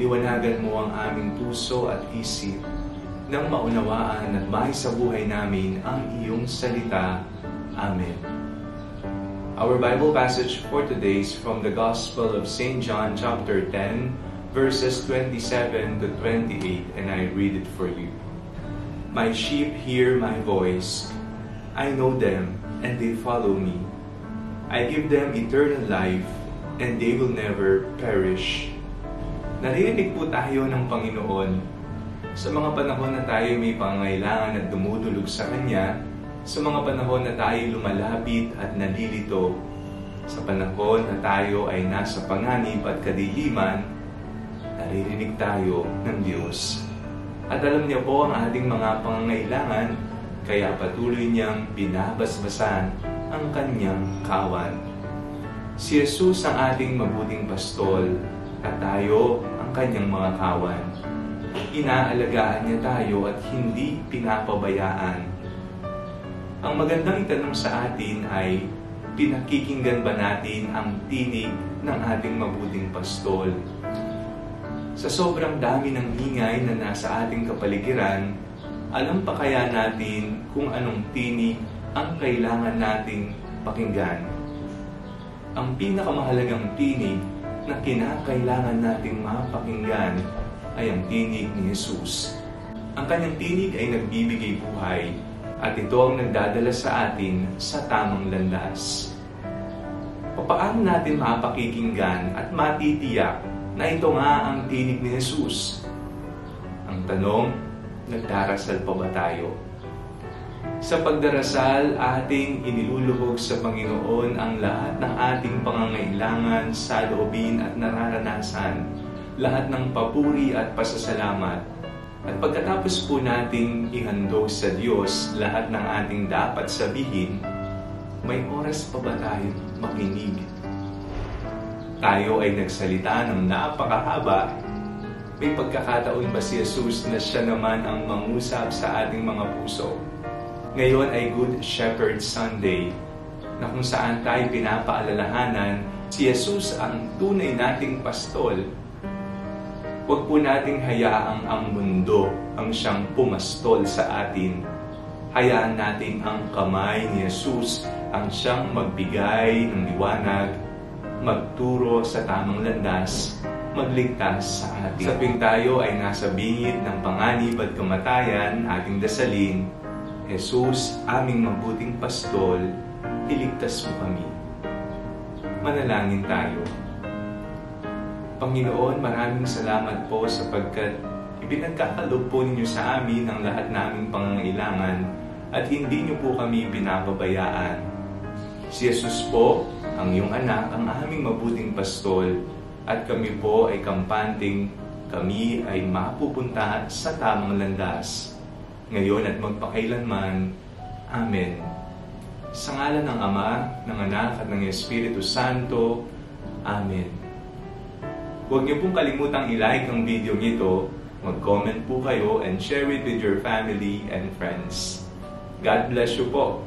liwanagan mo ang aming puso at isip nang maunawaan at sa buhay namin ang iyong salita. Amen. Our Bible passage for today is from the Gospel of St. John chapter 10, verses 27 to 28, and I read it for you. My sheep hear my voice. I know them, and they follow me. I give them eternal life, and they will never perish. Naririnig po tayo ng Panginoon sa mga panahon na tayo may pangailangan at dumudulog sa Kanya, sa mga panahon na tayo lumalapit at nalilito, sa panahon na tayo ay nasa panganib at kadiliman, naririnig tayo ng Diyos. At alam niya po ang ating mga pangangailangan, kaya patuloy niyang binabasbasan ang kanyang kawan. Si Jesus ang ating mabuting pastol at tayo kanyang mga kawan. Inaalagaan niya tayo at hindi pinapabayaan. Ang magandang itanong sa atin ay, pinakikinggan ba natin ang tinig ng ating mabuting pastol? Sa sobrang dami ng ingay na nasa ating kapaligiran, alam pa kaya natin kung anong tinig ang kailangan nating pakinggan? Ang pinakamahalagang tinig na kinakailangan nating mapakinggan ay ang tinig ni Jesus. Ang kanyang tinig ay nagbibigay buhay at ito ang nagdadala sa atin sa tamang landas. Papaano natin mapakikinggan at matitiyak na ito nga ang tinig ni Jesus. Ang tanong, nagdarasal pa ba tayo? Sa pagdarasal, ating iniluluhog sa Panginoon ang lahat ng ating pangangailangan sa loobin at nararanasan, lahat ng papuri at pasasalamat. At pagkatapos po nating ihandog sa Diyos lahat ng ating dapat sabihin, may oras pa ba tayo makinig tayo ay nagsalita ng napakahaba, may pagkakataon ba si Jesus na siya naman ang mangusap sa ating mga puso? Ngayon ay Good Shepherd Sunday na kung saan tayo pinapaalalahanan si Jesus ang tunay nating pastol. Huwag po nating hayaang ang mundo ang siyang pumastol sa atin. Hayaan natin ang kamay ni Jesus ang siyang magbigay ng liwanag magturo sa tamang landas, magligtas sa atin. Saping tayo ay nasa bingit ng panganib at kamatayan, ating dasalin, Jesus, aming mabuting pastol, iligtas mo kami. Manalangin tayo. Panginoon, maraming salamat po sapagkat ipinagkakalob po ninyo sa amin ang lahat naming pangangailangan at hindi niyo po kami pinapabayaan. Si Jesus po, ang iyong anak, ang aming mabuting pastol, at kami po ay kampanting kami ay mapupunta sa tamang landas. Ngayon at magpakailanman. Amen. Sa ngalan ng Ama, ng Anak at ng Espiritu Santo. Amen. Huwag niyo pong kalimutang i-like ang video nito, mag-comment po kayo and share it with your family and friends. God bless you po.